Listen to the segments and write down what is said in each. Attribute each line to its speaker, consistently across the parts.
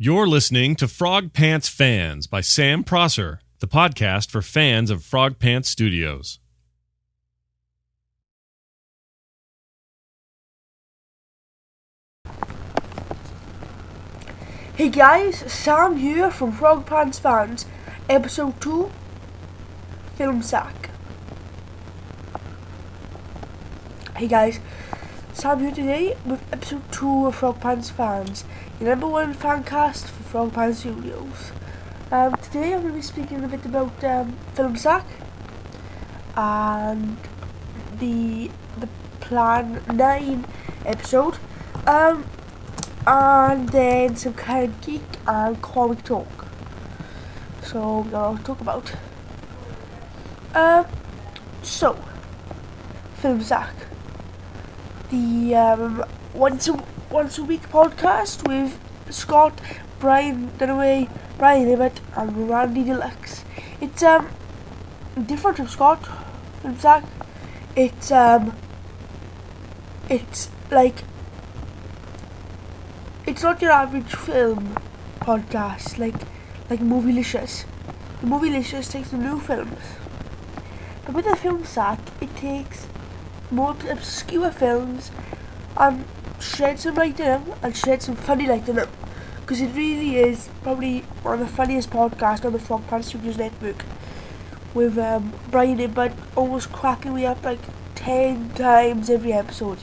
Speaker 1: You're listening to Frog Pants Fans by Sam Prosser, the podcast for fans of Frog Pants Studios.
Speaker 2: Hey guys, Sam here from Frog Pants Fans, episode 2, Film Sack. Hey guys, Sam here today with episode 2 of Frog Pants Fans, the number one fan cast for Frog Pants Studios. Um, today I'm going to be speaking a bit about um, Film Sack and the the Plan 9 episode. Um, and then some kind of geek and comic talk. So we're gonna talk about. Um, so Film Sack, the um, once a once a week podcast with Scott, Brian Dunaway, Brian Ibbott, and Randy Deluxe. It's um different from Scott Film Sack. It's um it's like it's not your average film podcast like like Movielicious. The Movielicious takes the new films. But with the film sack it takes more obscure films and sheds some light in and sheds some funny light in. Because it really is probably one of the funniest podcasts on the Frog Pants Studios network. With um, Brian Ibbott almost cracking me up like 10 times every episode.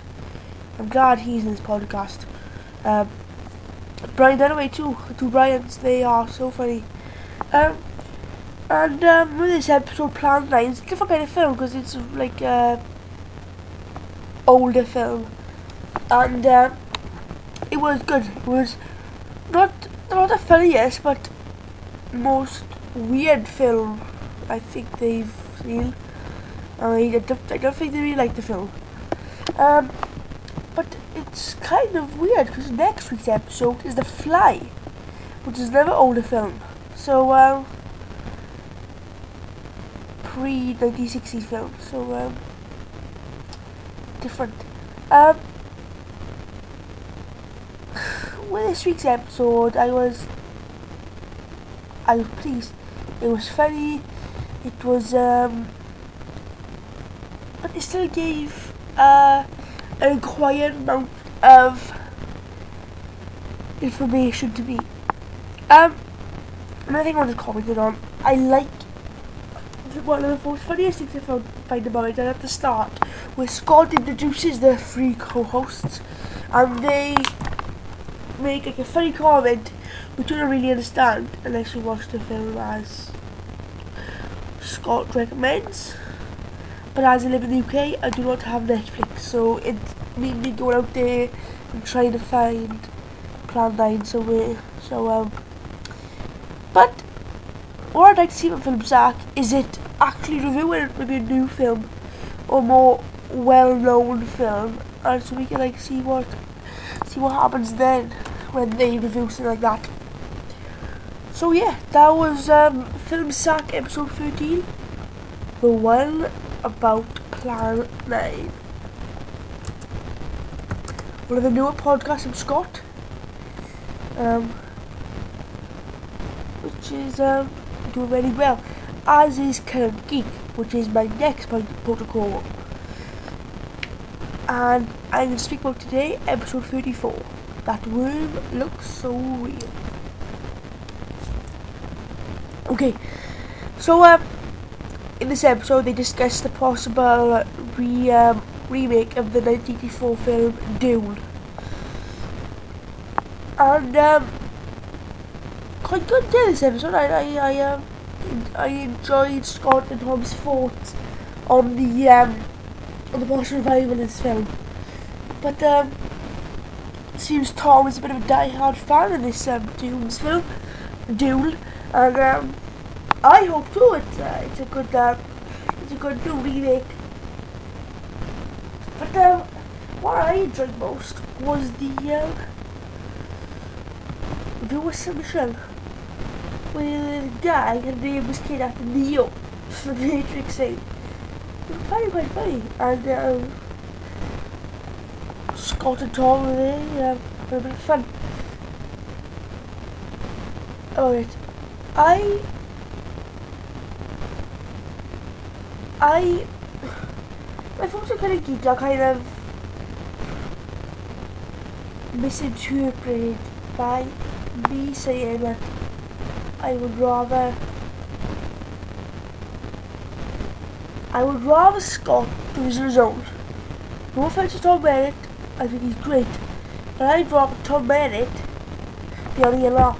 Speaker 2: I'm glad he's in this podcast. Um, Brian Dunaway too. The two Bryans, they are so funny. Um, and um, with this episode, Plan 9, it's a different kind of film because it's like a older film. And uh, it was good. It was not not the funniest, but most weird film I think they've seen. I, don't, I don't think they really like the film. Um, but it's kind of weird because next week's episode is The Fly, which is another older film. So, um, pre 1960s film. So, um, different. Um, with this week's episode, I was, I was pleased. It was funny. It was, um, but it still gave, uh, an required amount of information to me. Um, another thing I want to comment on, I like one of the most funniest things I found find about it at the start, where Scott introduces the three co-hosts, and they make like a funny comment, which you don't really understand unless you watch the film as Scott recommends. But as I live in the UK, I do not have Netflix, so it made me go out there and trying to find Plan 9 somewhere. So, um, but what I'd like to see from Film Sack is it actually reviewing maybe a new film or more well-known film, and so we can like see what see what happens then when they review something like that. So yeah, that was um, Film Sack episode 13, the one about Plan 9. One of the newer podcasts from Scott, um, which is um, doing really well, as is Current Geek, which is my next protocol. And I'm going to speak about today, episode 34. That room looks so real. Okay, so um, in this episode they discuss the possible re um, remake of the 1984 film Dune, and um, quite good day this episode. I I I, um, I enjoyed Scott and Tom's thoughts on the um, on the possible revival of this film, but um, seems Tom is a bit of a die-hard fan of this um, Dune's film, Dune. And um, I hope too. It's uh, it's a good uh, it's a good new remake. But um, what I enjoyed most was the um, viewer submission with a guy and name was kid after Neo from the Matrix saying very quite funny and um, And Tom were there, um, a bit of fun. about it. I I my thoughts are Current Geek. I kind of misinterpreted by me saying that I would rather I would rather Scott do his own. No offense to Tom Merritt, I think he's great. But I'd rather Tom Merritt be on ELR.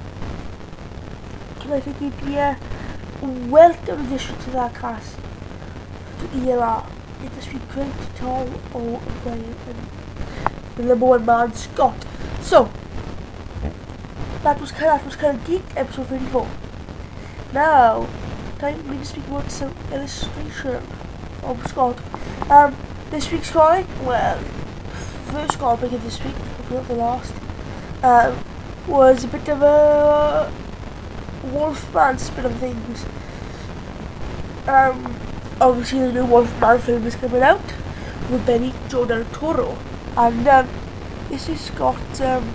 Speaker 2: Because I think he'd be a welcome addition to that cast to ELR. It'd just be great to Tom O'Brien and the one man Scott. So that was kind of, that was Current Geek episode 34. Now time for me to speak about some illustration of Scott. Um, this week's comic, well, first comic of this week, not the last, um, was a bit of a Wolfman spin of things. Um, obviously the new Wolfman film is coming out with Benicio del Toro, and um, this has got um,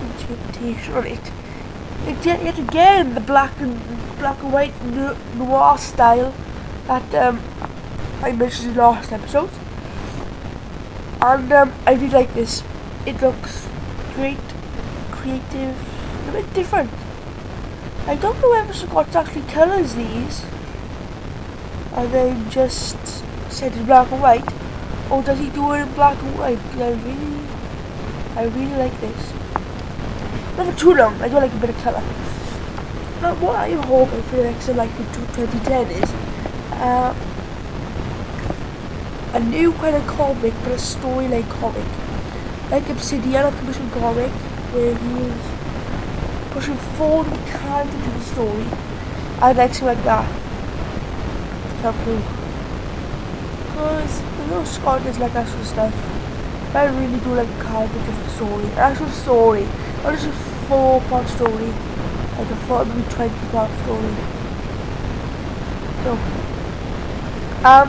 Speaker 2: interpretation on it. It yet, yet again the black and black and white noir style that um, I mentioned in the last episode. And um, I really like this. It looks great, creative, a bit different. I don't know whether Scott actually colours these and then just set in black and white or does he do it in black and white? I really, I really like this. Not too long, I do like a bit of colour. But what I'm hoping for the next like 2010 is uh, a new kind of comic, but a story-like comic. Like Obsidian, a commission comic, where he's pushing forward the character to the story. I'd like something like that. Helpful. Because, you know, Scott is like extra stuff. But I really do like a character to the story. An actual story. Not just a four-part story. Like a four, maybe 20-part story. So, um,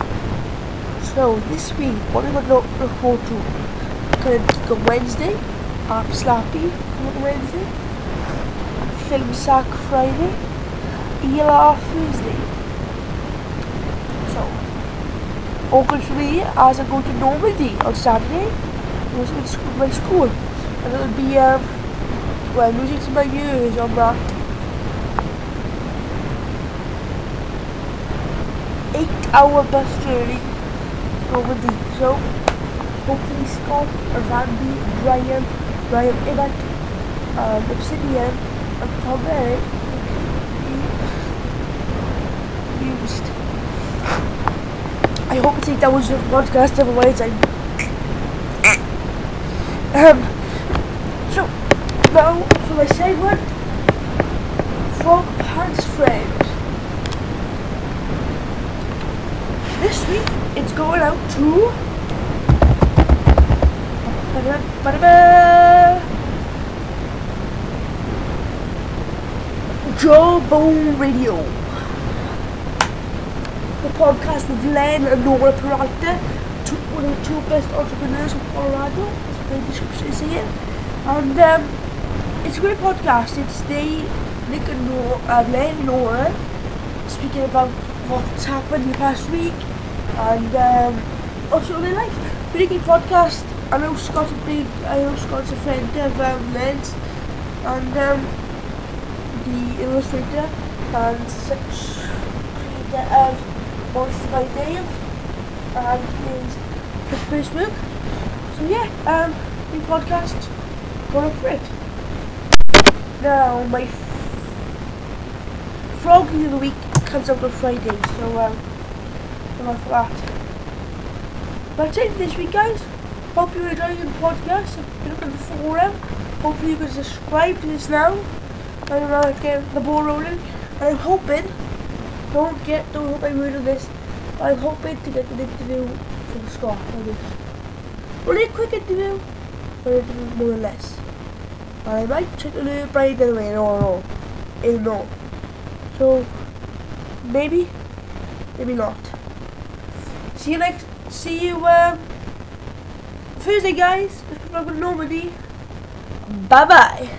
Speaker 2: so this week, what are we going to look forward to? Going to go Wednesday, um, Slappy Wednesday, Film Sack Friday, ELR Thursday. So, all good for me as I go to Normandy on Saturday. with my school, and it'll be um, well, music to my ears on that. Eight hour bus journey over the so hopefully Scott, Randy, Brian, Brian Ibbott, um, Obsidian, and Tom used. I hope it's eight hours of podcast, otherwise I'm um so now for my segment Frog Pants Friends. This week it's going out to Jawbone Radio. The podcast with Len and Nora Peralta, two, one of the two best entrepreneurs in Colorado, as the description is here. And um, it's a great podcast. It's they, Nick and Nora, uh, Len and Nora, speaking about what's happened the past week and um, also they like really good podcast. I know Scott's a big, I know Scott's a friend of um, Ned's and um, the illustrator and such creator of Monster by Mail and his, Facebook. So yeah, um, new podcast, go look for it. Now my Froggy of the Week comes out on Friday, so um, look for that. That's it this week guys. Hope you're enjoying the podcast. Looking at the forum, hopefully you can subscribe to this now. I'm uh, get the ball rolling. And I'm hoping, don't get, don't hope I'm ruining this, but I'm hoping to get an interview from Scott on this. Only a quick interview, but a more or less. But I might check the new Brian anyway, no, no, no. So, maybe, maybe not. See you next, see you, um, Thursday guys, Normandy. Bye bye.